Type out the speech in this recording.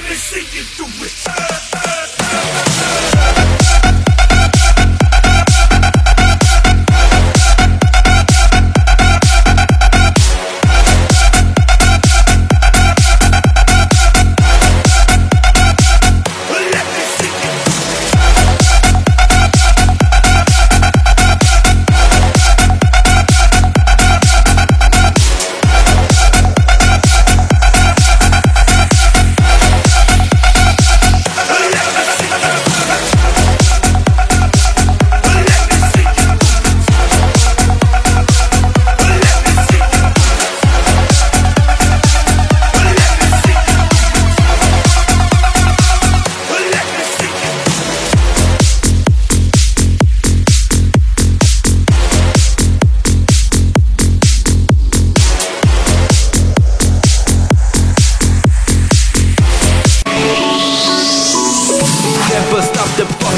Let me see you do it.